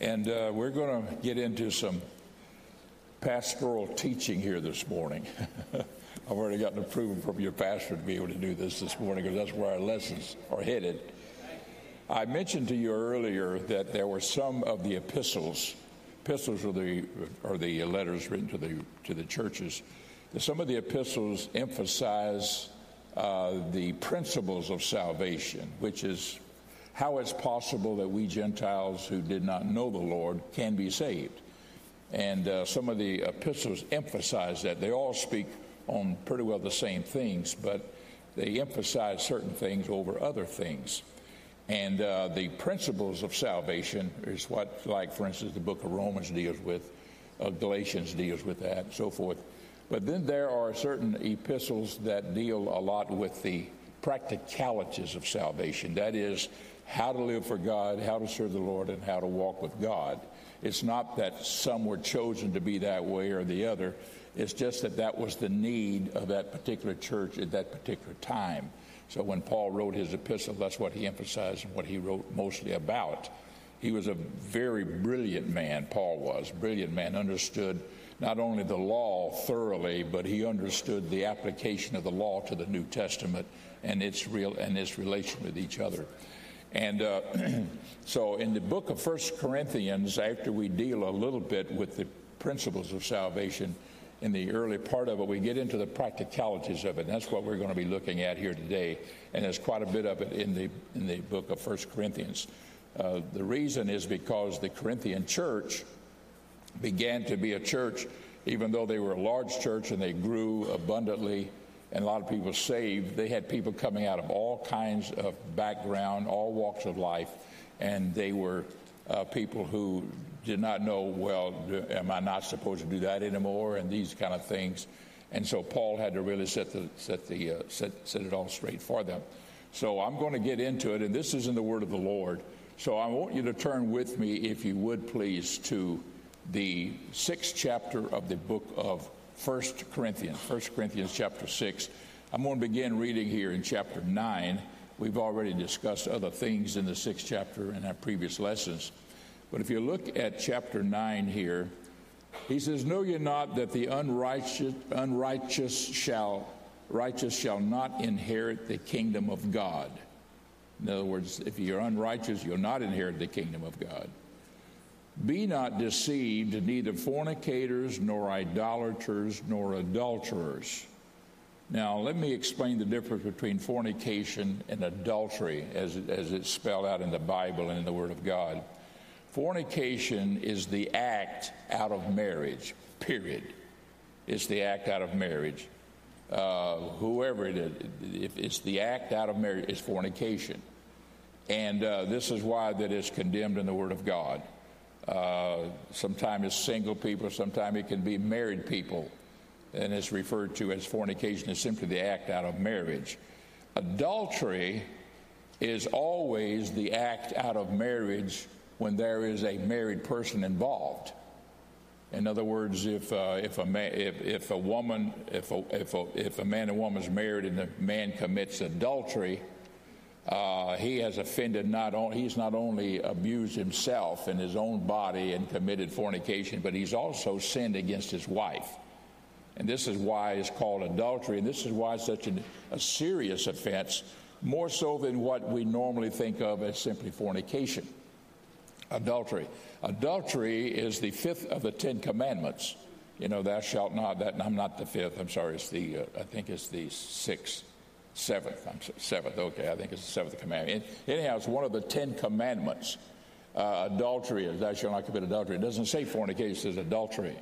And uh, we're going to get into some pastoral teaching here this morning. I've already gotten approval from your pastor to be able to do this this morning because that's where our lessons are headed. I mentioned to you earlier that there were some of the epistles. Epistles are the are the letters written to the to the churches. Some of the epistles emphasize uh, the principles of salvation, which is how it's possible that we Gentiles who did not know the Lord can be saved. And uh, some of the epistles emphasize that. They all speak on pretty well the same things, but they emphasize certain things over other things. And uh, the principles of salvation is what, like, for instance, the book of Romans deals with, uh, Galatians deals with that, and so forth. But then there are certain epistles that deal a lot with the practicalities of salvation. That is, how to live for God, how to serve the Lord, and how to walk with God. It's not that some were chosen to be that way or the other. It's just that that was the need of that particular church at that particular time. So when Paul wrote his epistle, that's what he emphasized and what he wrote mostly about. He was a very brilliant man, Paul was. Brilliant man, understood not only the law thoroughly, but he understood the application of the law to the New Testament and its real and its relation with each other. And uh, so, in the book of First Corinthians, after we deal a little bit with the principles of salvation, in the early part of it, we get into the practicalities of it. And that's what we're going to be looking at here today. And there's quite a bit of it in the in the book of First Corinthians. Uh, the reason is because the Corinthian church began to be a church, even though they were a large church and they grew abundantly and a lot of people saved. They had people coming out of all kinds of background, all walks of life, and they were uh, people who did not know, well, am I not supposed to do that anymore, and these kind of things. And so Paul had to really set the set the uh, set set it all straight for them. So I'm going to get into it, and this is in the Word of the Lord. So I want you to turn with me, if you would please, to the sixth chapter of the book of First Corinthians, First Corinthians chapter 6. I'm going to begin reading here in chapter 9. We've already discussed other things in the sixth chapter in our previous lessons. But if you look at chapter 9 here, he says, Know ye not that the unrighteous, unrighteous shall righteous shall not inherit the kingdom of God. In other words, if you're unrighteous, you'll not inherit the kingdom of God. Be not deceived, neither fornicators, nor idolaters, nor adulterers. Now, let me explain the difference between fornication and adultery as, as it's spelled out in the Bible and in the Word of God. Fornication is the act out of marriage, period. It's the act out of marriage. Uh, whoever it is, if it's the act out of marriage, it's fornication. And uh, this is why that is condemned in the Word of God. Uh, sometimes it's single people, sometimes it can be married people, and it's referred to as fornication is simply the act out of marriage. Adultery is always the act out of marriage when there is a married person involved. In other words, if uh, if a man, if, if a woman, if a, if a, if a man and woman is married and the man commits adultery, uh, he has offended not only, he's not only abused himself in his own body and committed fornication, but he's also sinned against his wife. And this is why it's called adultery, and this is why it's such an, a serious offense, more so than what we normally think of as simply fornication. Adultery. Adultery is the fifth of the Ten Commandments. You know, thou shalt not, that, I'm not the fifth, I'm sorry, it's the, uh, I think it's the sixth Seventh, I'm sorry, seventh. Okay, I think it's the seventh commandment. Anyhow, it's one of the Ten Commandments. Uh, adultery is thou shalt not commit adultery. It doesn't say fornication; it says adultery,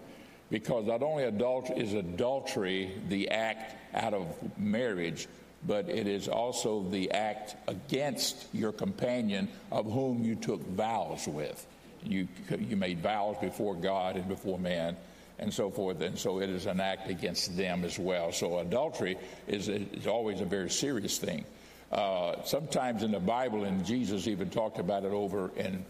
because not only adultery is adultery the act out of marriage, but it is also the act against your companion of whom you took vows with. You you made vows before God and before man and so forth. And so it is an act against them as well. So adultery is, is always a very serious thing. Uh, sometimes in the Bible, and Jesus even talked about it over in,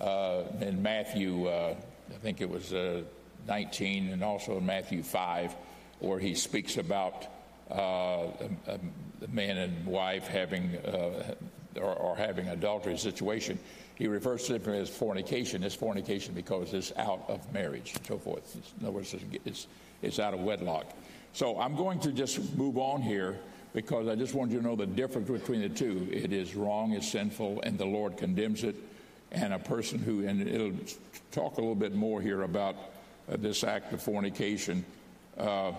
uh, in Matthew, uh, I think it was uh, 19, and also in Matthew 5, where he speaks about uh, a, a man and wife having uh, or, or having adultery situation, he refers to it as fornication. It's fornication because it's out of marriage and so forth. It's, in other words, it's, it's out of wedlock. So I'm going to just move on here because I just want you to know the difference between the two. It is wrong, it's sinful, and the Lord condemns it. And a person who, and it'll talk a little bit more here about uh, this act of fornication. Uh,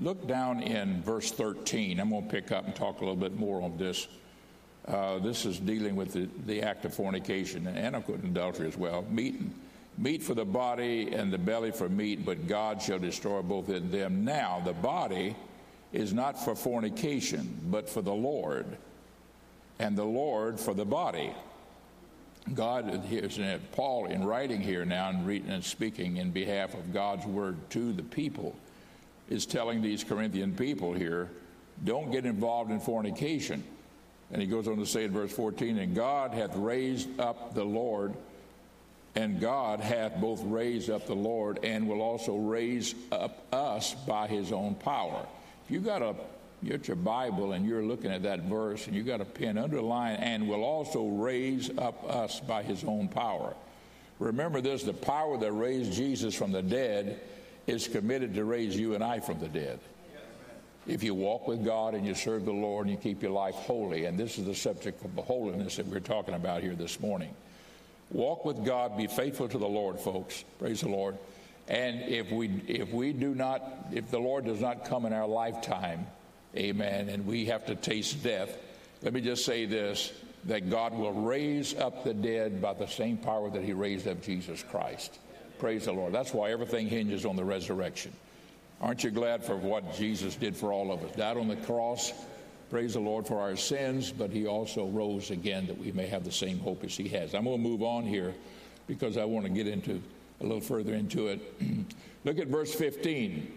look down in verse 13. I'm going to pick up and talk a little bit more on this. Uh, this is dealing with the, the act of fornication and of adultery as well. Meat, meat for the body and the belly for meat, but God shall destroy both in them. Now, the body is not for fornication, but for the Lord, and the Lord for the body. God, here's Paul in writing here now and reading and speaking in behalf of God's word to the people, is telling these Corinthian people here, don't get involved in fornication. And he goes on to say in verse 14, and God hath raised up the Lord, and God hath both raised up the Lord and will also raise up us by his own power. If you got a you're at your Bible and you're looking at that verse and you got a pen underline and will also raise up us by his own power. Remember this the power that raised Jesus from the dead is committed to raise you and I from the dead. If you walk with God and you serve the Lord and you keep your life holy, and this is the subject of the holiness that we're talking about here this morning. Walk with God, be faithful to the Lord, folks. Praise the Lord. And if we if we do not, if the Lord does not come in our lifetime, Amen. And we have to taste death. Let me just say this that God will raise up the dead by the same power that He raised up Jesus Christ. Praise the Lord. That's why everything hinges on the resurrection. Aren't you glad for what Jesus did for all of us? Died on the cross, praise the Lord for our sins, but He also rose again that we may have the same hope as He has. I'm going to move on here because I want to get into a little further into it. Look at verse 15.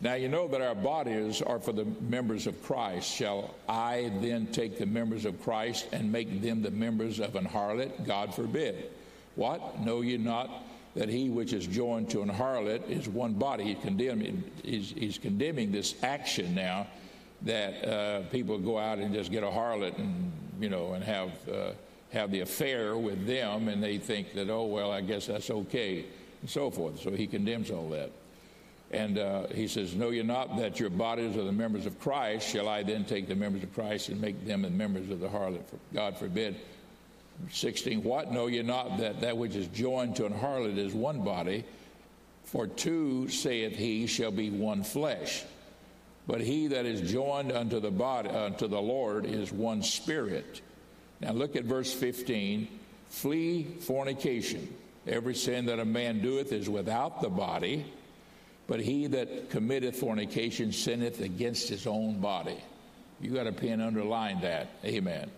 Now you know that our bodies are for the members of Christ. Shall I then take the members of Christ and make them the members of an harlot? God forbid. What? Know ye not that he which is joined to an harlot is one body? He's condemning, he's, he's condemning this action now that uh, people go out and just get a harlot and you know and have uh, have the affair with them, and they think that oh well, I guess that's okay, and so forth. So he condemns all that. And uh, he says, Know ye not that your bodies are the members of Christ? Shall I then take the members of Christ and make them the members of the harlot? God forbid. 16, What? Know ye not that that which is joined to an harlot is one body? For two, saith he, shall be one flesh. But he that is joined unto the body, unto the Lord, is one spirit. Now look at verse 15. Flee fornication. Every sin that a man doeth is without the body but he that committeth fornication sinneth against his own body. You got a pen underline that. Amen.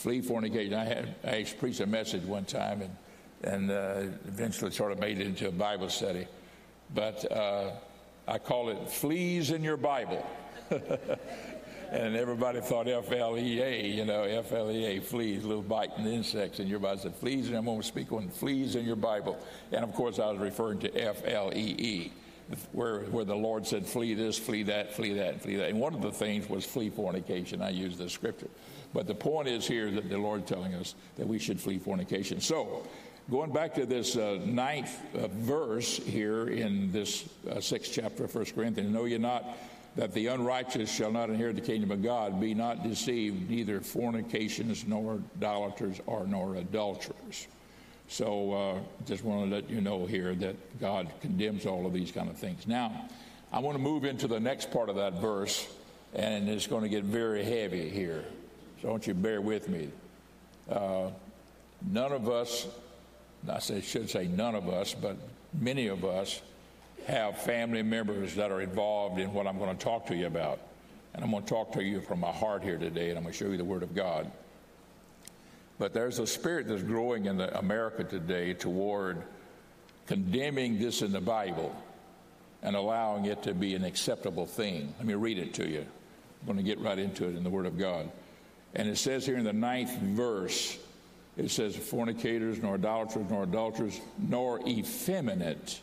Flee fornication. I had I preached a message one time and and uh, eventually sort of made it into a Bible study. But uh, I call it fleas in your Bible. and everybody thought F L E A, you know, F L E A, fleas, little biting insects in your Bible. I said fleas, and I'm going to speak on fleas in your Bible. And of course, I was referring to F L E E where, where the Lord said, flee this, flee that, flee that, flee that. And one of the things was flee fornication. I used the scripture. But the point is here that the Lord telling us that we should flee fornication. So, going back to this uh, ninth uh, verse here in this uh, sixth chapter of 1 Corinthians, know ye not that the unrighteous shall not inherit the kingdom of God? Be not deceived, neither fornications, nor idolaters, or nor adulterers. So uh, just want to let you know here that God condemns all of these kind of things. Now, I want to move into the next part of that verse, and it's going to get very heavy here. So I want you to bear with me. Uh, none of us, I should say none of us, but many of us have family members that are involved in what I'm going to talk to you about. And I'm going to talk to you from my heart here today, and I'm going to show you the Word of God. But there's a spirit that's growing in America today toward condemning this in the Bible and allowing it to be an acceptable thing. Let me read it to you. I'm going to get right into it in the Word of God. And it says here in the ninth verse, it says, fornicators, nor idolaters, nor adulterers, nor effeminate,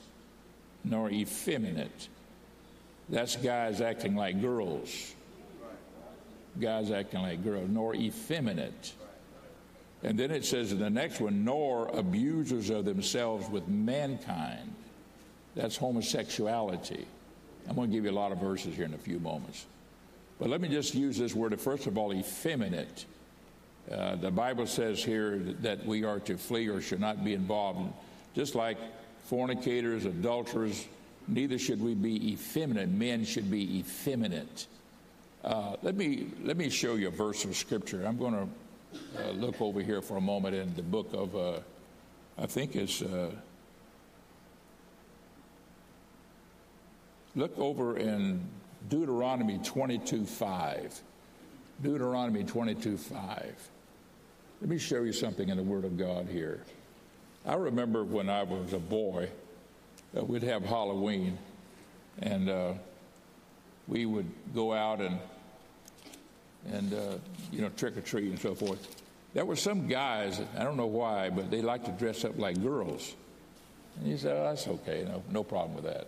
nor effeminate. That's guys acting like girls. Guys acting like girls, nor effeminate And then it says in the next one, nor abusers of themselves with mankind. That's homosexuality. I'm going to give you a lot of verses here in a few moments. But let me just use this word, first of all, effeminate. Uh, the Bible says here that we are to flee or should not be involved. Just like fornicators, adulterers, neither should we be effeminate. Men should be effeminate. Uh, let me let me show you a verse of scripture. I'm going to uh, look over here for a moment in the book of, uh, I think it's. Uh, look over in Deuteronomy 22:5. Deuteronomy 22:5. Let me show you something in the Word of God here. I remember when I was a boy, uh, we'd have Halloween, and uh, we would go out and and uh, you know trick or treat and so forth. There were some guys, I don't know why, but they liked to dress up like girls. And you said, oh, that's okay, no, no problem with that.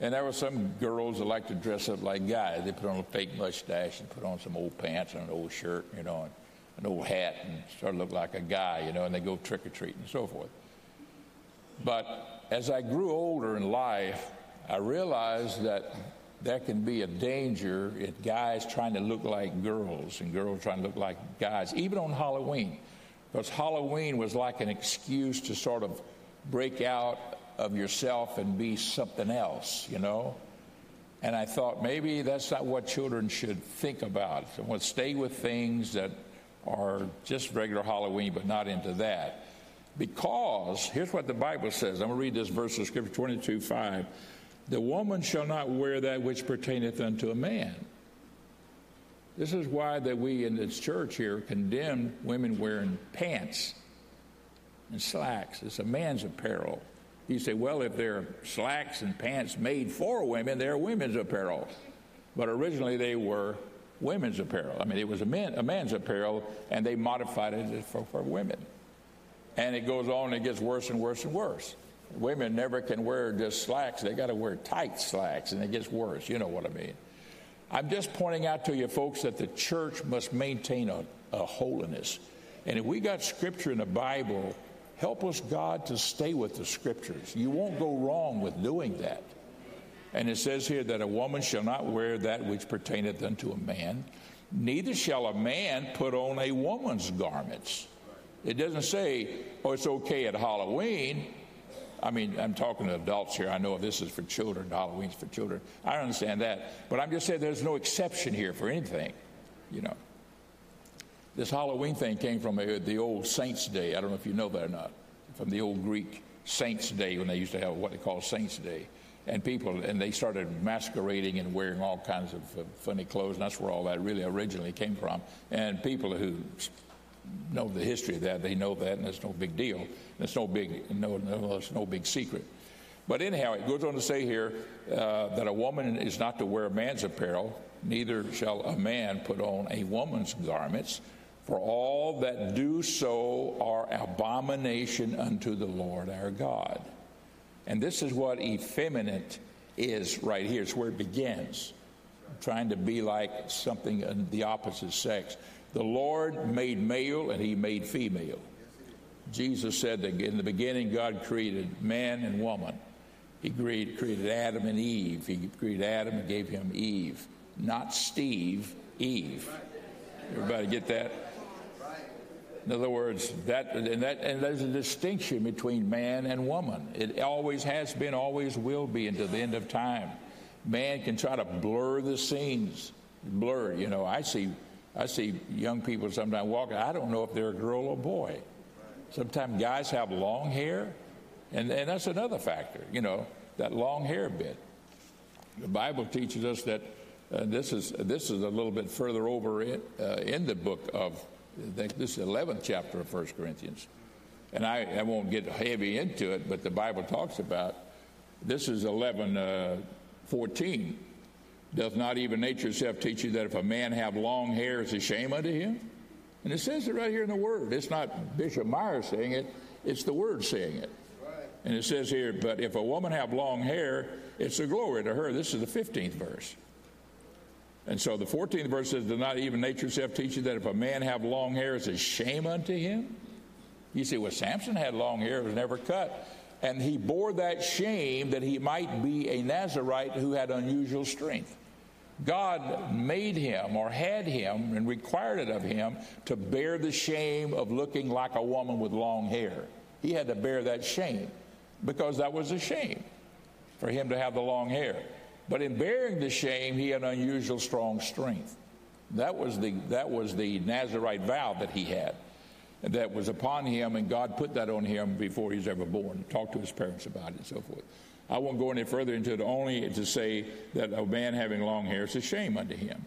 And there were some girls that like to dress up like guys. They put on a fake mustache and put on some old pants and an old shirt, you know, and an old hat and sort of look like a guy, you know, and they go trick or treat and so forth. But as I grew older in life, I realized that there can be a danger in guys trying to look like girls and girls trying to look like guys, even on Halloween. Because Halloween was like an excuse to sort of break out of yourself and be something else, you know? And I thought maybe that's not what children should think about. So want to stay with things that are just regular Halloween, but not into that. Because here's what the Bible says. I'm going to read this verse of Scripture 22 5. The woman shall not wear that which pertaineth unto a man. This is why that we in this church here condemn women wearing pants and slacks. It's a man's apparel. You say, well, if they're slacks and pants made for women, they're women's apparel. But originally they were women's apparel. I mean, it was a, man, a man's apparel, and they modified it for, for women. And it goes on and it gets worse and worse and worse. Women never can wear just slacks, they got to wear tight slacks, and it gets worse. You know what I mean. I'm just pointing out to you, folks, that the church must maintain a, a holiness. And if we got scripture in the Bible Help us, God, to stay with the scriptures. You won't go wrong with doing that. And it says here that a woman shall not wear that which pertaineth unto a man, neither shall a man put on a woman's garments. It doesn't say, oh, it's okay at Halloween. I mean, I'm talking to adults here. I know this is for children, Halloween's for children. I understand that. But I'm just saying there's no exception here for anything, you know. This Halloween thing came from the old Saints' Day. I don't know if you know that or not. From the old Greek Saints' Day when they used to have what they call Saints' Day. And people, and they started masquerading and wearing all kinds of uh, funny clothes, and that's where all that really originally came from. And people who know the history of that, they know that, and it's no big deal. It's no big, no, no, it's no big secret. But anyhow, it goes on to say here uh, that a woman is not to wear a man's apparel, neither shall a man put on a woman's garments. For all that do so are abomination unto the Lord our God. And this is what effeminate is right here. It's where it begins. Trying to be like something in the opposite sex. The Lord made male and he made female. Jesus said that in the beginning God created man and woman. He created Adam and Eve. He created Adam and gave him Eve. Not Steve, Eve. Everybody get that? In other words, that and, that and there's a distinction between man and woman. It always has been, always will be until the end of time. Man can try to blur the scenes, blur. You know, I see, I see young people sometimes walking. I don't know if they're a girl or a boy. Sometimes guys have long hair, and and that's another factor. You know, that long hair bit. The Bible teaches us that. Uh, this is this is a little bit further over in, uh, in the book of this is the 11th chapter of 1 Corinthians. And I, I won't get heavy into it, but the Bible talks about this is 11 uh, 14. Doth not even nature itself teach you that if a man have long hair, it's a shame unto him? And it says it right here in the Word. It's not Bishop Myers saying it, it's the Word saying it. And it says here, but if a woman have long hair, it's a glory to her. This is the 15th verse. And so the 14th verse says, Does not even nature itself teach you that if a man have long hair, it's a shame unto him? You say, Well, Samson had long hair, it was never cut. And he bore that shame that he might be a Nazarite who had unusual strength. God made him or had him and required it of him to bear the shame of looking like a woman with long hair. He had to bear that shame because that was a shame for him to have the long hair. But in bearing the shame, he had unusual strong strength. That was the, that was the Nazarite vow that he had that was upon him, and God put that on him before he was ever born. Talk to his parents about it and so forth. I won't go any further into it, only to say that a man having long hair is a shame unto him.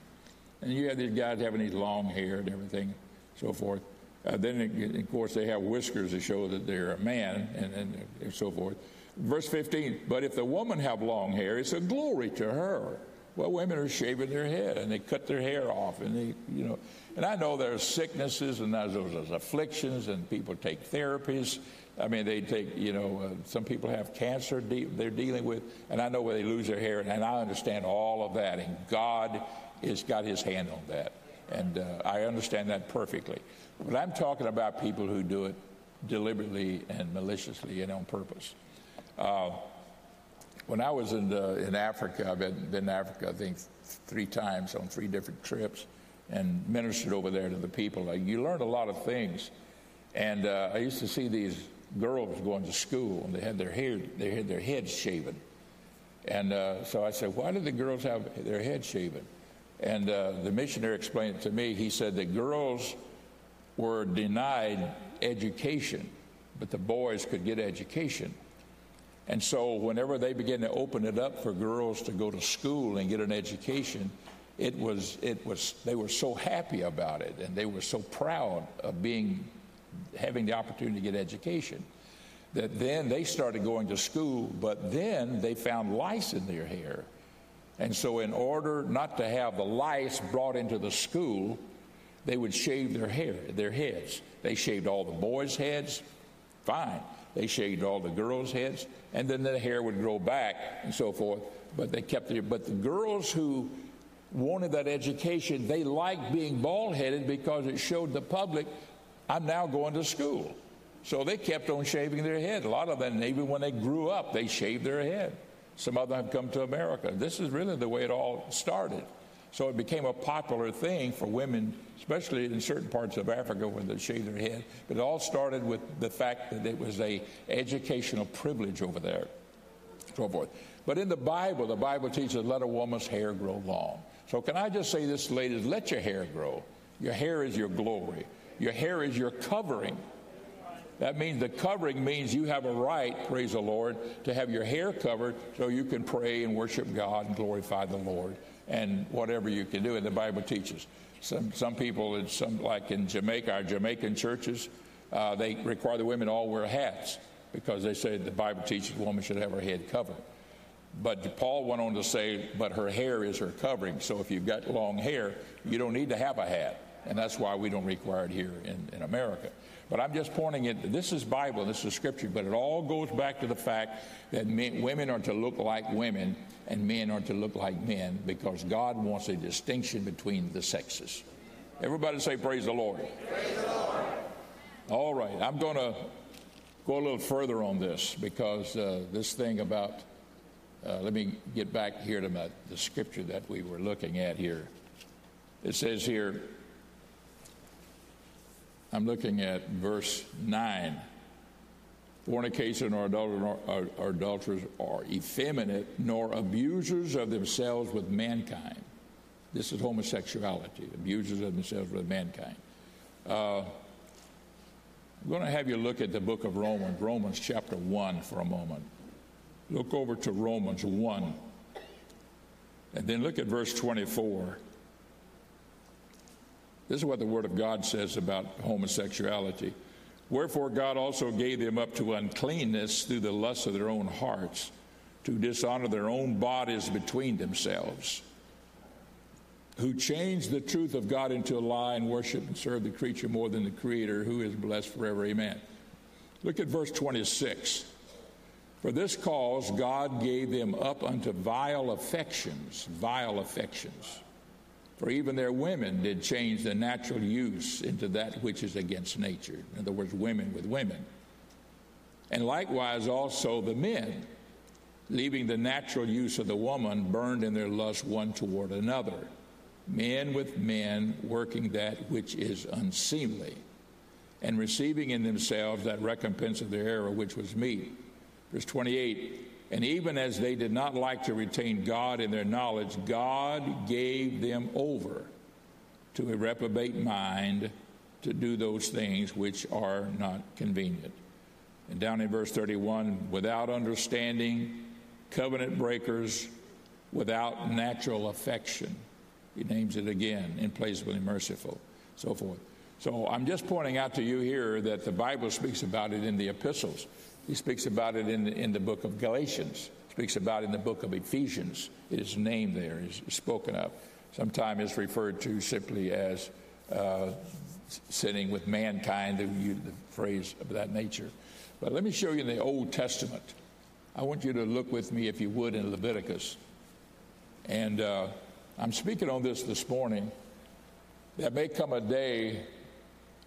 And you have these guys having these long hair and everything, so forth. Uh, then, of course, they have whiskers to show that they're a man and, and, and so forth. Verse 15, but if the woman have long hair, it's a glory to her. Well, women are shaving their head and they cut their hair off and they, you know. And I know there's sicknesses and there's, there's afflictions and people take therapies. I mean, they take, you know, uh, some people have cancer de- they're dealing with, and I know where they lose their hair, and I understand all of that. And God has got his hand on that. And uh, I understand that perfectly. But I'm talking about people who do it deliberately and maliciously and on purpose. Uh, when I was in, the, in Africa, I've been, been in Africa, I think, three times on three different trips and ministered over there to the people. You learn a lot of things. And uh, I used to see these girls going to school and they had their hair, they had their heads shaven. And uh, so I said, why do the girls have their heads shaven? And uh, the missionary explained it to me. He said that girls were denied education, but the boys could get education. And so, whenever they began to open it up for girls to go to school and get an education, it was, it was, they were so happy about it and they were so proud of being, having the opportunity to get education that then they started going to school, but then they found lice in their hair. And so, in order not to have the lice brought into the school, they would shave their hair, their heads. They shaved all the boys' heads, fine. They shaved all the girls' heads, and then the hair would grow back and so forth. But they kept it. But the girls who wanted that education, they liked being bald headed because it showed the public, I'm now going to school. So they kept on shaving their head. A lot of them, even when they grew up, they shaved their head. Some of them have come to America. This is really the way it all started. So it became a popular thing for women, especially in certain parts of Africa where they shave their head. But it all started with the fact that it was a educational privilege over there, so forth. But in the Bible, the Bible teaches let a woman's hair grow long. So can I just say this, ladies, let your hair grow. Your hair is your glory. Your hair is your covering. That means the covering means you have a right, praise the Lord, to have your hair covered so you can pray and worship God and glorify the Lord and whatever you can do. And the Bible teaches. Some, some people, some, like in Jamaica, our Jamaican churches, uh, they require the women all wear hats because they say the Bible teaches a woman should have her head covered. But Paul went on to say, but her hair is her covering. So if you've got long hair, you don't need to have a hat. And that's why we don't require it here in, in America. But I'm just pointing it, this is Bible, this is Scripture, but it all goes back to the fact that men, women are to look like women and men are to look like men because God wants a distinction between the sexes. Everybody say, Praise the Lord. Praise the Lord. All right, I'm going to go a little further on this because uh, this thing about, uh, let me get back here to my, the scripture that we were looking at here. It says here, I'm looking at verse 9 fornication or adulterers are effeminate, nor abusers of themselves with mankind. This is homosexuality, abusers of themselves with mankind. Uh, I'm going to have you look at the book of Romans, Romans chapter 1 for a moment. Look over to Romans 1. And then look at verse 24. This is what the Word of God says about homosexuality. Wherefore God also gave them up to uncleanness through the lust of their own hearts, to dishonor their own bodies between themselves, who changed the truth of God into a lie and worship and serve the creature more than the Creator, who is blessed forever. Amen. Look at verse 26. For this cause God gave them up unto vile affections, vile affections. For even their women did change the natural use into that which is against nature. In other words, women with women. And likewise also the men, leaving the natural use of the woman, burned in their lust one toward another. Men with men working that which is unseemly, and receiving in themselves that recompense of their error which was meet. Verse 28 and even as they did not like to retain God in their knowledge, God gave them over to a reprobate mind to do those things which are not convenient. And down in verse 31, without understanding, covenant breakers, without natural affection. He names it again, implacably merciful, so forth. So I'm just pointing out to you here that the Bible speaks about it in the epistles. He speaks about it in the, in the book of Galatians, he speaks about it in the book of Ephesians. It is named there, is spoken of. Sometimes it's referred to simply as uh, sinning with mankind, the, the phrase of that nature. But let me show you in the Old Testament. I want you to look with me, if you would, in Leviticus. And uh, I'm speaking on this this morning. There may come a day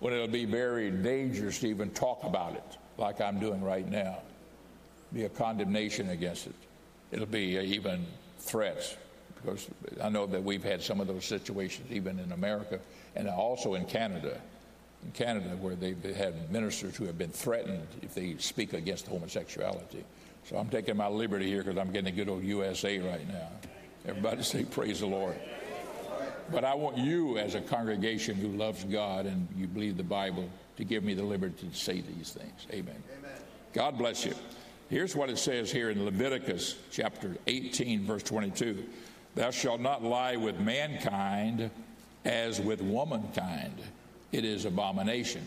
when it'll be very dangerous to even talk about it like I'm doing right now. Be a condemnation against it. It'll be even threats because I know that we've had some of those situations even in America and also in Canada. In Canada, where they've had ministers who have been threatened if they speak against homosexuality. So I'm taking my liberty here because I'm getting a good old USA right now. Everybody say, Praise the Lord. But I want you, as a congregation who loves God and you believe the Bible, to give me the liberty to say these things. Amen. Amen. God bless you. Here's what it says here in Leviticus chapter 18, verse 22 Thou shalt not lie with mankind as with womankind, it is abomination.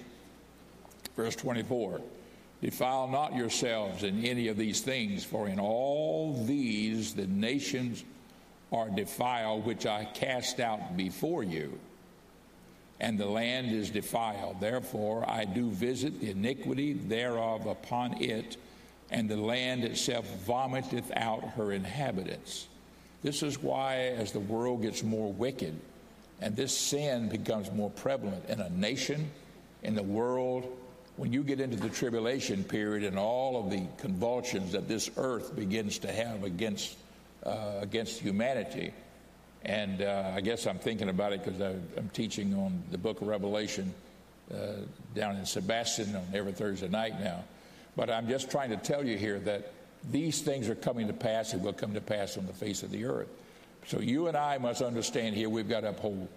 Verse 24 Defile not yourselves in any of these things, for in all these the nations are defiled, which I cast out before you and the land is defiled. Therefore, I do visit the iniquity thereof upon it, and the land itself vomiteth out her inhabitants. This is why, as the world gets more wicked and this sin becomes more prevalent in a nation, in the world, when you get into the tribulation period and all of the convulsions that this earth begins to have against, uh, against humanity, and uh, I guess I'm thinking about it because I'm teaching on the book of Revelation uh, down in Sebastian on every Thursday night now. But I'm just trying to tell you here that these things are coming to pass and will come to pass on the face of the earth. So you and I must understand here we've got to uphold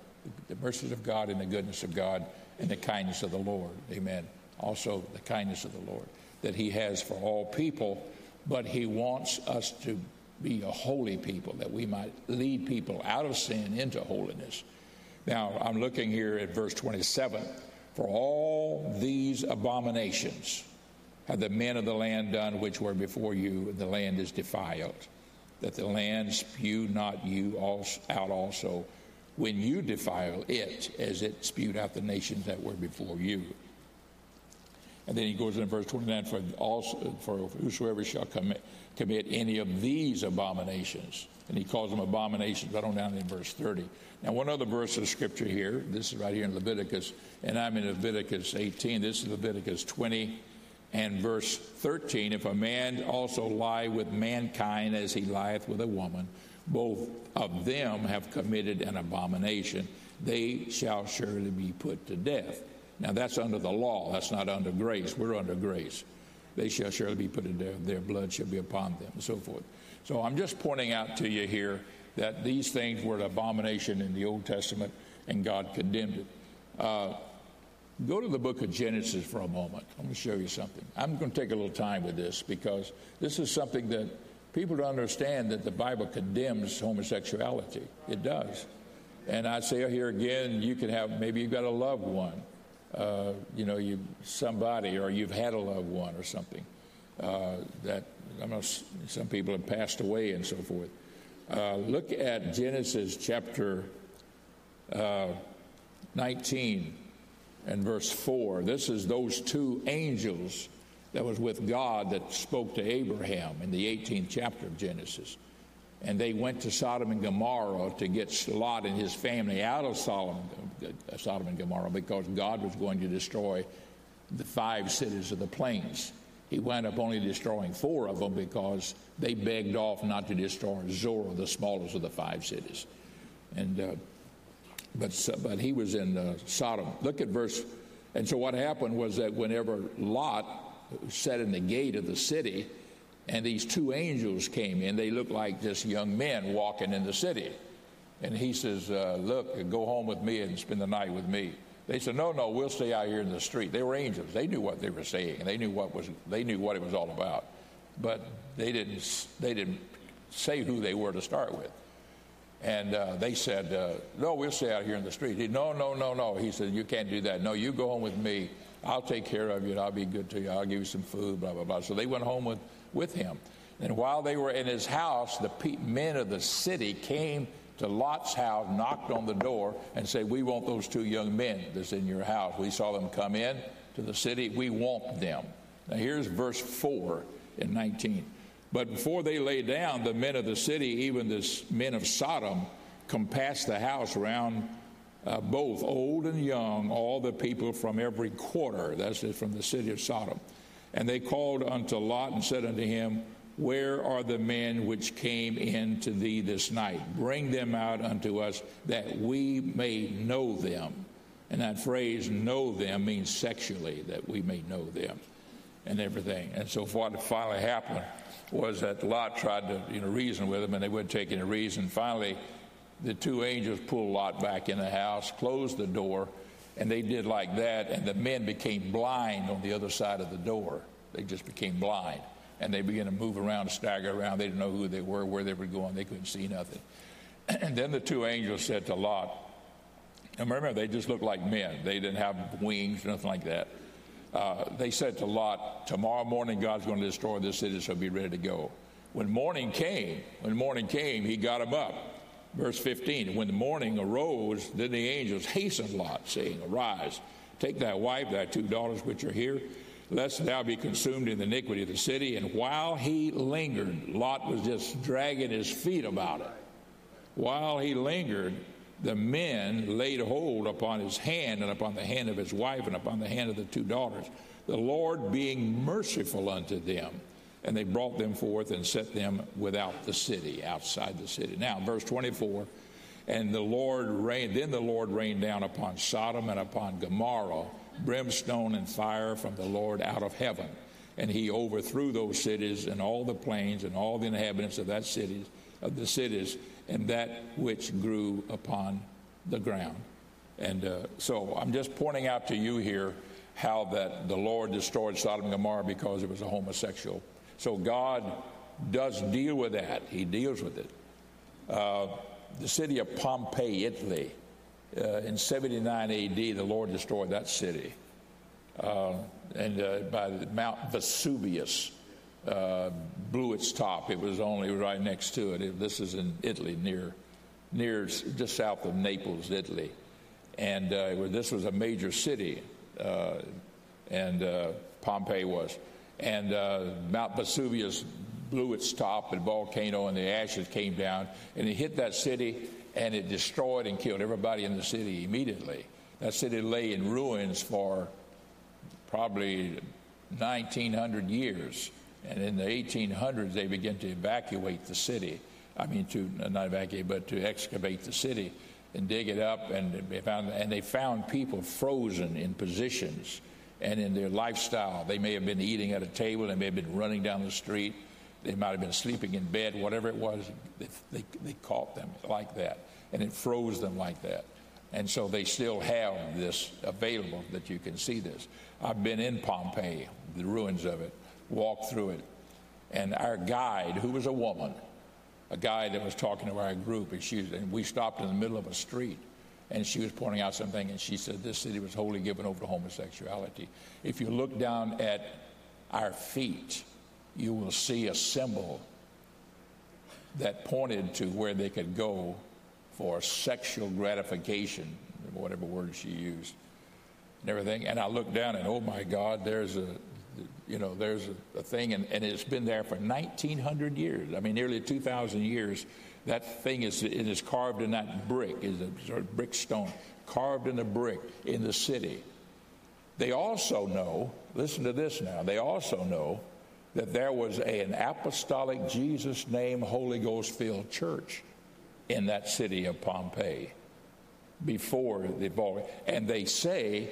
the mercies of God and the goodness of God and the kindness of the Lord. Amen. Also, the kindness of the Lord that He has for all people, but He wants us to be a holy people, that we might lead people out of sin into holiness. Now, I'm looking here at verse 27. For all these abominations have the men of the land done which were before you, and the land is defiled. That the land spew not you out also when you defile it, as it spewed out the nations that were before you. And then he goes in verse 29 for, also, for whosoever shall commit, commit any of these abominations. And he calls them abominations right on down in verse 30. Now, one other verse of scripture here. This is right here in Leviticus, and I'm in Leviticus 18. This is Leviticus 20 and verse 13. If a man also lie with mankind as he lieth with a woman, both of them have committed an abomination. They shall surely be put to death. Now, that's under the law. That's not under grace. We're under grace. They shall surely be put to death. Their blood shall be upon them, and so forth. So I'm just pointing out to you here that these things were an abomination in the Old Testament, and God condemned it. Uh, go to the book of Genesis for a moment. I'm going to show you something. I'm going to take a little time with this because this is something that people don't understand that the Bible condemns homosexuality. It does. And I say here again, you can have maybe you've got a loved one uh, you know, you somebody or you've had a loved one or something uh, that I know some people have passed away and so forth. Uh, look at Genesis chapter uh, 19 and verse 4. This is those two angels that was with God that spoke to Abraham in the 18th chapter of Genesis. And they went to Sodom and Gomorrah to get Lot and his family out of Sodom, Sodom and Gomorrah because God was going to destroy the five cities of the plains. He wound up only destroying four of them because they begged off not to destroy Zoar, the smallest of the five cities. And uh, but but he was in uh, Sodom. Look at verse. And so what happened was that whenever Lot sat in the gate of the city, and these two angels came in. They looked like just young men walking in the city. And he says, uh, Look, go home with me and spend the night with me. They said, No, no, we'll stay out here in the street. They were angels. They knew what they were saying, they knew what was they knew what it was all about. But they didn't they didn't say who they were to start with. And uh, they said, uh, No, we'll stay out here in the street. He, no, no, no, no. He said, You can't do that. No, you go home with me. I'll take care of you and I'll be good to you. I'll give you some food, blah, blah, blah. So they went home with with him. And while they were in his house, the men of the city came to Lot's house, knocked on the door, and said, We want those two young men that's in your house. We saw them come in to the city. We want them. Now, here's verse 4 in 19. But before they lay down, the men of the city, even the men of Sodom, compassed the house around uh, both old and young, all the people from every quarter. That's it, from the city of Sodom. And they called unto Lot and said unto him, Where are the men which came in to thee this night? Bring them out unto us that we may know them. And that phrase, know them, means sexually, that we may know them and everything. And so what finally happened was that Lot tried to you know, reason with them, and they wouldn't take any reason. Finally, the two angels pulled Lot back in the house, closed the door, and they did like that, and the men became blind on the other side of the door. They just became blind. And they began to move around, stagger around. They didn't know who they were, where they were going. They couldn't see nothing. And then the two angels said to Lot, and remember, they just looked like men. They didn't have wings, nothing like that. Uh, they said to Lot, Tomorrow morning, God's going to destroy this city, so be ready to go. When morning came, when morning came, he got him up Verse 15 When the morning arose, then the angels hastened Lot, saying, Arise, take thy wife, thy two daughters which are here, lest thou be consumed in the iniquity of the city. And while he lingered, Lot was just dragging his feet about it. While he lingered, the men laid hold upon his hand and upon the hand of his wife and upon the hand of the two daughters, the Lord being merciful unto them and they brought them forth and set them without the city, outside the city. Now, verse 24, and the Lord rained, then the Lord rained down upon Sodom and upon Gomorrah brimstone and fire from the Lord out of heaven. And he overthrew those cities and all the plains and all the inhabitants of that cities, of the cities, and that which grew upon the ground. And uh, so I'm just pointing out to you here how that the Lord destroyed Sodom and Gomorrah because it was a homosexual so God does deal with that. He deals with it. Uh, the city of Pompeii, Italy, uh, in 79 AD, the Lord destroyed that city. Uh, and uh, by Mount Vesuvius uh, blew its top. It was only right next to it. it. This is in Italy, near, near just south of Naples, Italy. And uh, this was a major city, and Pompeii was and uh, Mount Vesuvius blew its top, and volcano, and the ashes came down, and it hit that city, and it destroyed and killed everybody in the city immediately. That city lay in ruins for probably 1900 years, and in the 1800s they began to evacuate the city. I mean, to not evacuate, but to excavate the city and dig it up, and they found, and they found people frozen in positions and in their lifestyle. They may have been eating at a table, they may have been running down the street, they might have been sleeping in bed, whatever it was, they, they, they caught them like that, and it froze them like that. And so they still have this available that you can see this. I've been in Pompeii, the ruins of it, walked through it, and our guide, who was a woman, a guide that was talking to our group, and, she, and we stopped in the middle of a street and she was pointing out something, and she said this city was wholly given over to homosexuality. If you look down at our feet, you will see a symbol that pointed to where they could go for sexual gratification, whatever word she used, and everything. And I looked down, and oh my God, there's a you know, there's a, a thing, and, and, it's been there for 1,900 years. I mean, nearly 2,000 years. That thing is it is carved in that brick, is a sort of brick stone, carved in the brick in the city. They also know, listen to this now, they also know that there was a, an apostolic Jesus name, Holy Ghost filled church in that city of Pompeii before the volcano. And they say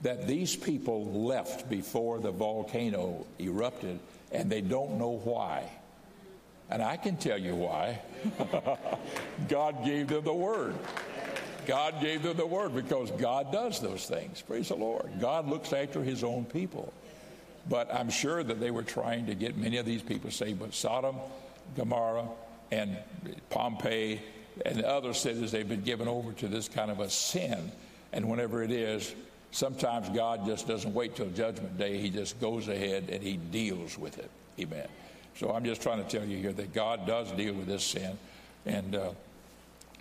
that these people left before the volcano erupted and they don't know why. And I can tell you why. God gave them the word. God gave them the word because God does those things. Praise the Lord. God looks after his own people. But I'm sure that they were trying to get many of these people saved. But Sodom, Gomorrah, and Pompeii, and other cities, they've been given over to this kind of a sin. And whenever it is, sometimes God just doesn't wait till Judgment Day. He just goes ahead and He deals with it. Amen. So I'm just trying to tell you here that God does deal with this sin. And uh,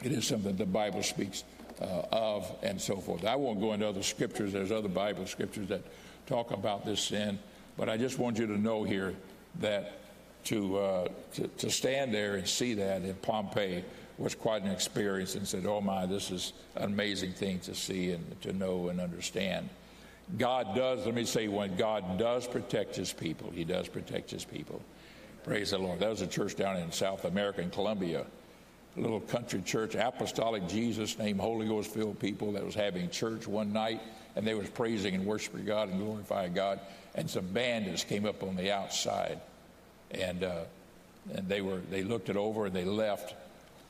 it is something the Bible speaks uh, of and so forth. I won't go into other scriptures. There's other Bible scriptures that talk about this sin, but I just want you to know here that to, uh, to, to stand there and see that in Pompeii was quite an experience and said, Oh my, this is an amazing thing to see and to know and understand. God does, let me say, when God does protect his people, he does protect his people. Praise the Lord. That was a church down in South America, in Colombia a little country church, apostolic Jesus named Holy Ghost filled people that was having church one night and they was praising and worshiping God and glorifying God. And some bandits came up on the outside and uh, and they were they looked it over and they left.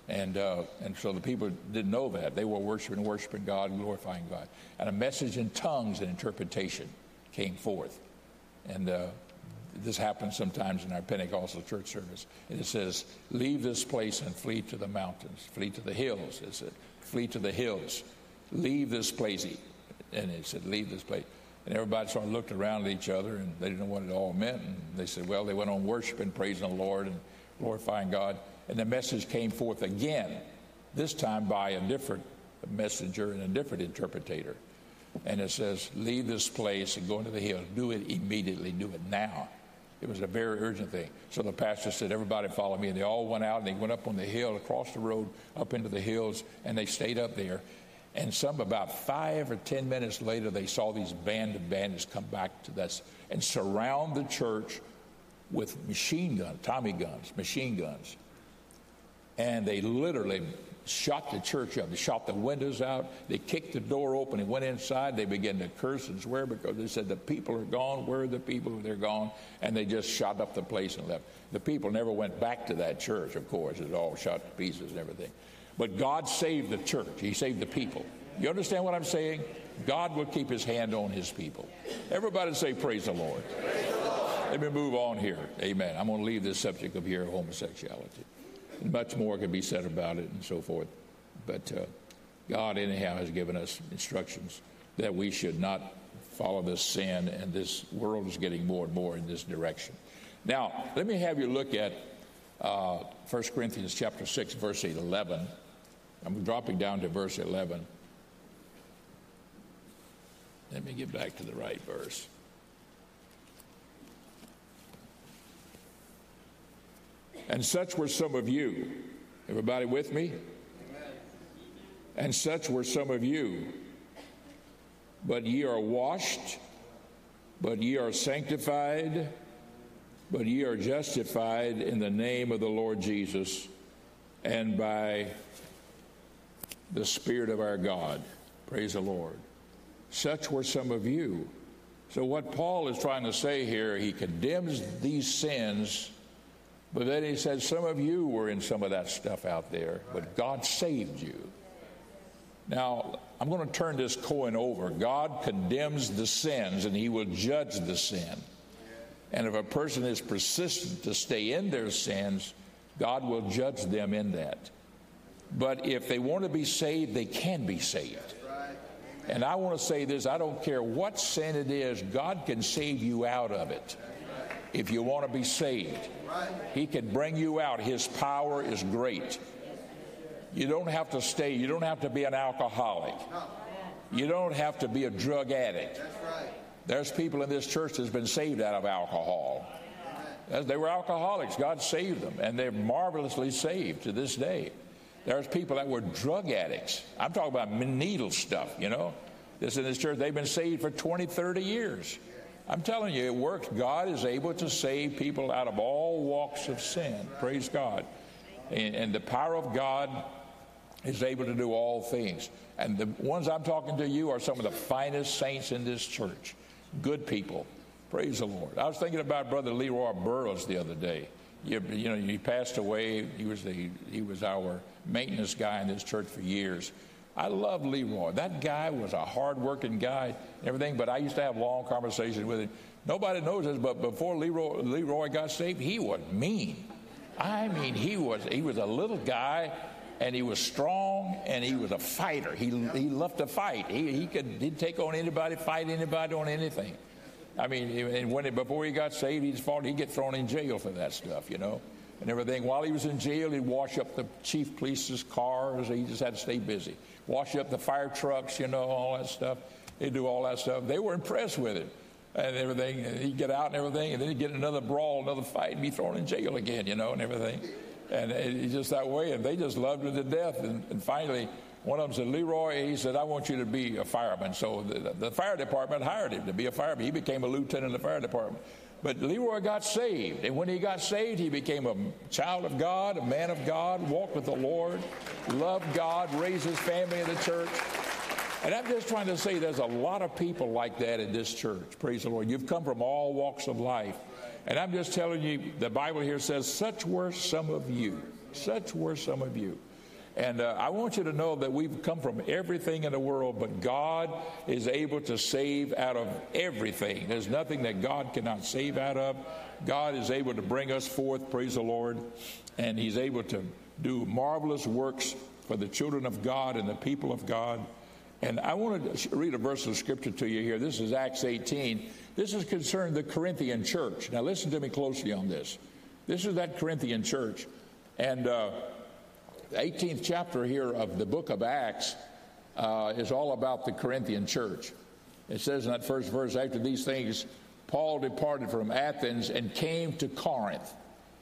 And uh, and so the people didn't know that. They were worshiping worshiping God glorifying God. And a message in tongues and interpretation came forth. And uh, this happens sometimes in our Pentecostal church service. And it says, Leave this place and flee to the mountains, flee to the hills. It said, Flee to the hills. Leave this place. And it said, Leave this place. And everybody sort of looked around at each other and they didn't know what it all meant. And they said, Well, they went on worshiping, praising the Lord, and glorifying God. And the message came forth again, this time by a different messenger and a different interpreter. And it says, Leave this place and go into the hills. Do it immediately. Do it now. It was a very urgent thing. So the pastor said, Everybody follow me. And they all went out and they went up on the hill, across the road, up into the hills, and they stayed up there. And some about five or ten minutes later, they saw these band of bandits come back to this and surround the church with machine guns, Tommy guns, machine guns. And they literally shot the church up. They shot the windows out. They kicked the door open and went inside. They began to curse and swear because they said, The people are gone. Where are the people? They're gone. And they just shot up the place and left. The people never went back to that church, of course. It all shot to pieces and everything. But God saved the church, He saved the people. You understand what I'm saying? God will keep His hand on His people. Everybody say, Praise the Lord. Praise the Lord. Let me move on here. Amen. I'm going to leave this subject of here homosexuality. Much more can be said about it and so forth. But uh, God, anyhow, has given us instructions that we should not follow this sin, and this world is getting more and more in this direction. Now, let me have you look at uh, 1 Corinthians chapter 6, verse 11. I'm dropping down to verse 11. Let me get back to the right verse. And such were some of you. Everybody with me? And such were some of you. But ye are washed, but ye are sanctified, but ye are justified in the name of the Lord Jesus and by the Spirit of our God. Praise the Lord. Such were some of you. So, what Paul is trying to say here, he condemns these sins but then he said, Some of you were in some of that stuff out there, but God saved you. Now, I'm going to turn this coin over. God condemns the sins and he will judge the sin. And if a person is persistent to stay in their sins, God will judge them in that. But if they want to be saved, they can be saved. And I want to say this I don't care what sin it is, God can save you out of it if you want to be saved. He can bring you out. His power is great. You don't have to stay, you don't have to be an alcoholic. You don't have to be a drug addict. There's people in this church that's been saved out of alcohol. They were alcoholics. God saved them, and they're marvelously saved to this day. There's people that were drug addicts. I'm talking about needle stuff, you know. This in this church, they've been saved for 20, 30 years. I'm telling you, it works. God is able to save people out of all walks of sin. Praise God. And, and the power of God is able to do all things. And the ones I'm talking to you are some of the finest saints in this church. Good people. Praise the Lord. I was thinking about Brother Leroy Burrows the other day. You, you know, he passed away. He was the he was our maintenance guy in this church for years. I love Leroy. That guy was a hard-working guy everything, but I used to have long conversations with him. Nobody knows this, but before Leroy, Leroy got saved, he was mean. I mean, he was he was a little guy, and he was strong, and he was a fighter. He he loved to fight. He he could he'd take on anybody, fight anybody on anything. I mean, and when before he got saved, he'd fought. He'd get thrown in jail for that stuff, you know and everything. While he was in jail, he'd wash up the chief police's cars. He just had to stay busy. Wash up the fire trucks, you know, all that stuff. He'd do all that stuff. They were impressed with him and everything. And he'd get out and everything, and then he'd get another brawl, another fight, and be thrown in jail again, you know, and everything. And he's just that way, and they just loved him to death. And, and finally, one of them said, Leroy, he said, I want you to be a fireman. So the, the fire department hired him to be a fireman. He became a lieutenant in the fire department. But Leroy got saved. And when he got saved, he became a child of God, a man of God, walked with the Lord, loved God, raised his family in the church. And I'm just trying to say there's a lot of people like that in this church. Praise the Lord. You've come from all walks of life. And I'm just telling you, the Bible here says, such were some of you. Such were some of you. And uh, I want you to know that we've come from everything in the world, but God is able to save out of everything. There's nothing that God cannot save out of. God is able to bring us forth, praise the Lord, and He's able to do marvelous works for the children of God and the people of God. And I want to read a verse of scripture to you here. This is Acts 18. This is concerning the Corinthian church. Now, listen to me closely on this. This is that Corinthian church. And uh, the 18th chapter here of the book of Acts uh, is all about the Corinthian church. It says in that first verse, after these things, Paul departed from Athens and came to Corinth.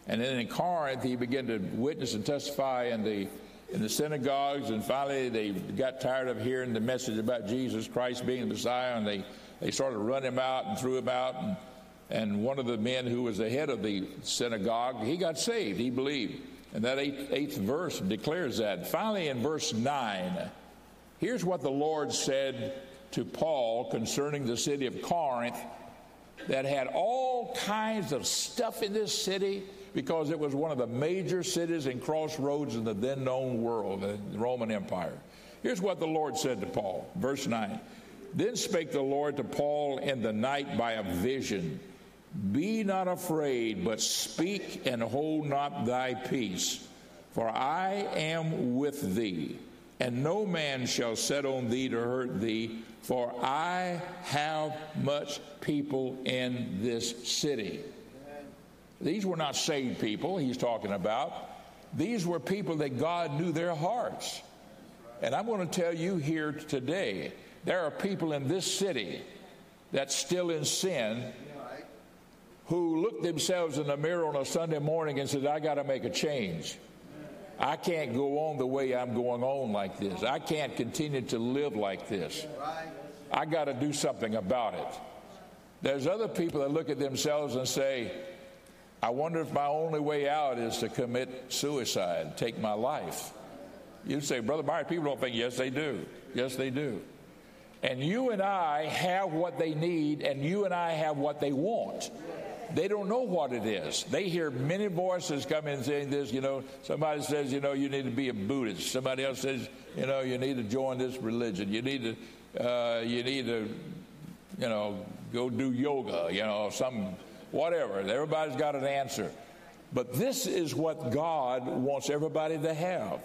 And then in Corinth, he began to witness and testify in the in the synagogues, and finally they got tired of hearing the message about Jesus Christ being the Messiah, and they, they started running him out and threw him out. And, and one of the men who was the head of the synagogue, he got saved. He believed. And that eighth, eighth verse declares that. Finally, in verse 9, here's what the Lord said to Paul concerning the city of Corinth that had all kinds of stuff in this city because it was one of the major cities and crossroads in the then known world, the Roman Empire. Here's what the Lord said to Paul, verse 9. Then spake the Lord to Paul in the night by a vision be not afraid, but speak and hold not thy peace. For I am with thee, and no man shall set on thee to hurt thee, for I have much people in this city. These were not saved people he's talking about. These were people that God knew their hearts. And I'm going to tell you here today there are people in this city that's still in sin who looked themselves in the mirror on a Sunday morning and said, I got to make a change. I can't go on the way I'm going on like this. I can't continue to live like this. I got to do something about it. There's other people that look at themselves and say, I wonder if my only way out is to commit suicide, take my life. You say, Brother Myers, people don't think, yes, they do. Yes, they do. And you and I have what they need, and you and I have what they want. They don't know what it is. They hear many voices come in saying this, you know, somebody says, you know, you need to be a Buddhist. Somebody else says, you know, you need to join this religion. You need to, uh, you need to, you know, go do yoga, you know, some, whatever. Everybody's got an answer. But this is what God wants everybody to have.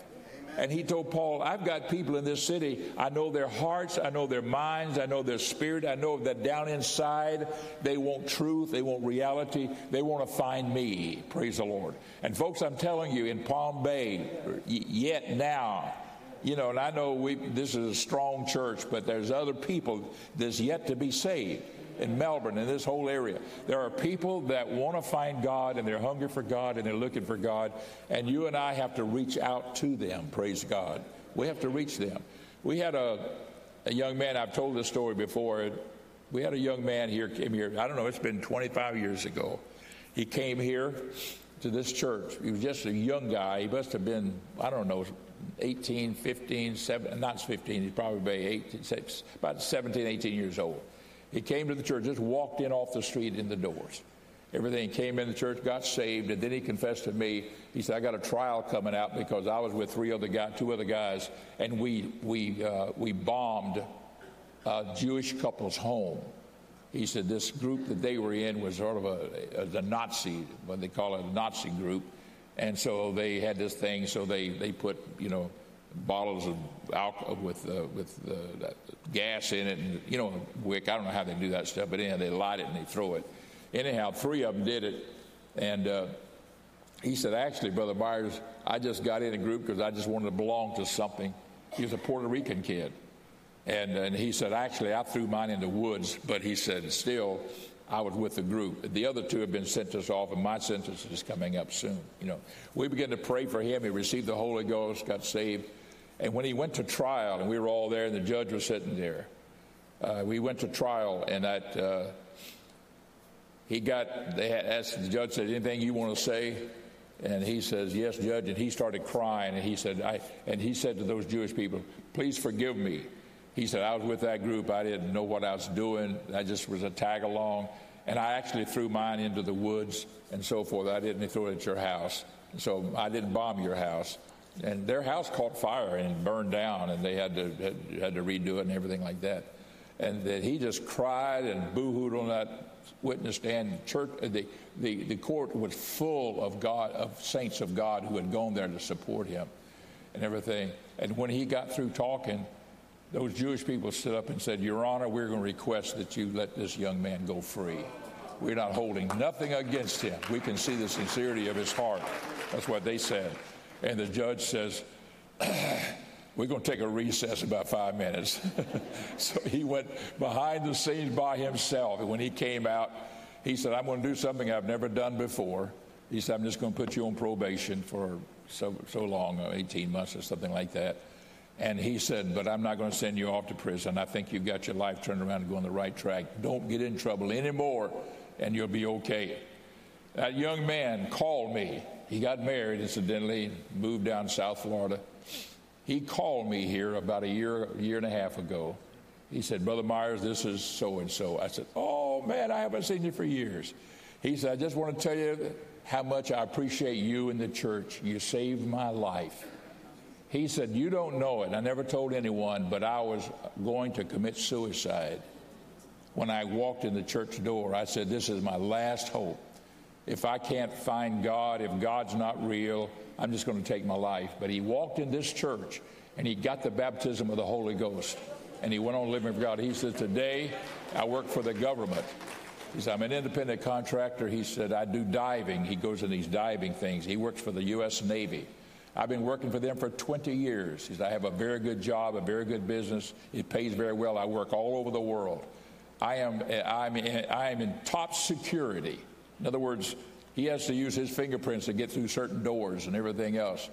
And he told Paul, I've got people in this city. I know their hearts. I know their minds. I know their spirit. I know that down inside they want truth. They want reality. They want to find me. Praise the Lord. And folks, I'm telling you, in Palm Bay, yet now, you know, and I know we, this is a strong church, but there's other people that's yet to be saved. In Melbourne, in this whole area. There are people that want to find God and they're hungry for God and they're looking for God. And you and I have to reach out to them, praise God. We have to reach them. We had a, a young man, I've told this story before. We had a young man here, came here, I don't know, it's been 25 years ago. He came here to this church. He was just a young guy. He must have been, I don't know, 18, 15, 17, not 15, he's probably 18, about 17, 18 years old. He came to the church, just walked in off the street in the doors. Everything came in the church, got saved, and then he confessed to me. He said, "I got a trial coming out because I was with three other guys, two other guys, and we we uh, we bombed a Jewish couple's home." He said this group that they were in was sort of a, a, a Nazi, what they call it, a Nazi group, and so they had this thing. So they they put you know bottles of alcohol with uh, with uh, gas in it, and you know wick. I don't know how they do that stuff, but anyhow, they light it and they throw it anyhow, three of them did it. And uh, he said, Actually, Brother Myers, I just got in a group because I just wanted to belong to something. He was a Puerto Rican kid. And, and he said, Actually, I threw mine in the woods, but he said, Still, I was with the group. The other two have been sent us off, and my sentence is coming up soon. You know, we began to pray for him. He received the Holy Ghost, got saved. And when he went to trial, and we were all there, and the judge was sitting there, uh, we went to trial, and that uh, he got, they asked, the judge said, anything you want to say? And he says, yes, judge. And he started crying. And he said, I, and he said to those Jewish people, please forgive me. He said, I was with that group. I didn't know what I was doing. I just was a tag along. And I actually threw mine into the woods and so forth. I didn't throw it at your house. So I didn't bomb your house. And their house caught fire and burned down, and they had to, had, had to redo it and everything like that. And that he just cried and boo-hooed on that witness stand. Church, uh, the, the, the court was full of God, of saints of God who had gone there to support him and everything. And when he got through talking, those Jewish people stood up and said, Your Honor, we're going to request that you let this young man go free. We're not holding nothing against him. We can see the sincerity of his heart. That's what they said. And the judge says, we're going to take a recess about five minutes. so he went behind the scenes by himself. And when he came out, he said, I'm going to do something I've never done before. He said, I'm just going to put you on probation for so, so long, uh, 18 months or something like that. And he said, But I'm not going to send you off to prison. I think you've got your life turned around and go on the right track. Don't get in trouble anymore, and you'll be okay. That young man called me. He got married, incidentally, moved down South Florida. He called me here about a year, year and a half ago. He said, Brother Myers, this is so and so. I said, Oh, man, I haven't seen you for years. He said, I just want to tell you how much I appreciate you in the church. You saved my life. He said, You don't know it. I never told anyone, but I was going to commit suicide. When I walked in the church door, I said, This is my last hope. If I can't find God, if God's not real, I'm just going to take my life. But he walked in this church and he got the baptism of the Holy Ghost. And he went on living for God. He said, Today I work for the government. He said, I'm an independent contractor. He said, I do diving. He goes in these diving things. He works for the U.S. Navy. I've been working for them for 20 years. He said, I have a very good job, a very good business. It pays very well. I work all over the world. I am, eh, I'm, I am in top security. In other words, he has to use his fingerprints to get through certain doors and everything else.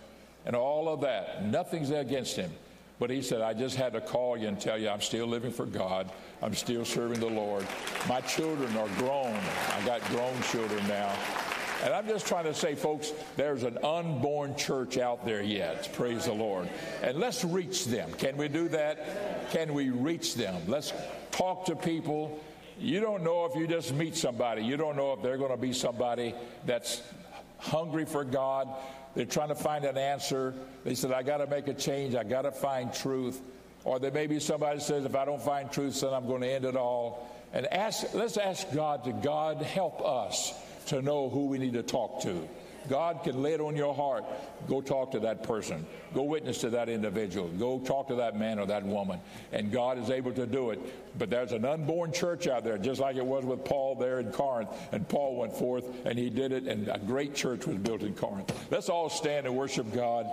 And all of that, nothing's against him. But he said, I just had to call you and tell you I'm still living for God. I'm still serving the Lord. My children are grown. I got grown children now. And I'm just trying to say, folks, there's an unborn church out there yet. Praise the Lord. And let's reach them. Can we do that? Can we reach them? Let's talk to people you don't know if you just meet somebody, you don't know if they're going to be somebody that's hungry for God. They're trying to find an answer. They said, I got to make a change. I got to find truth. Or there may be somebody says, if I don't find truth, then I'm going to end it all. And ask, let's ask God to God help us to know who we need to talk to. God can lay it on your heart. Go talk to that person. Go witness to that individual. Go talk to that man or that woman. And God is able to do it. But there's an unborn church out there, just like it was with Paul there in Corinth. And Paul went forth and he did it, and a great church was built in Corinth. Let's all stand and worship God.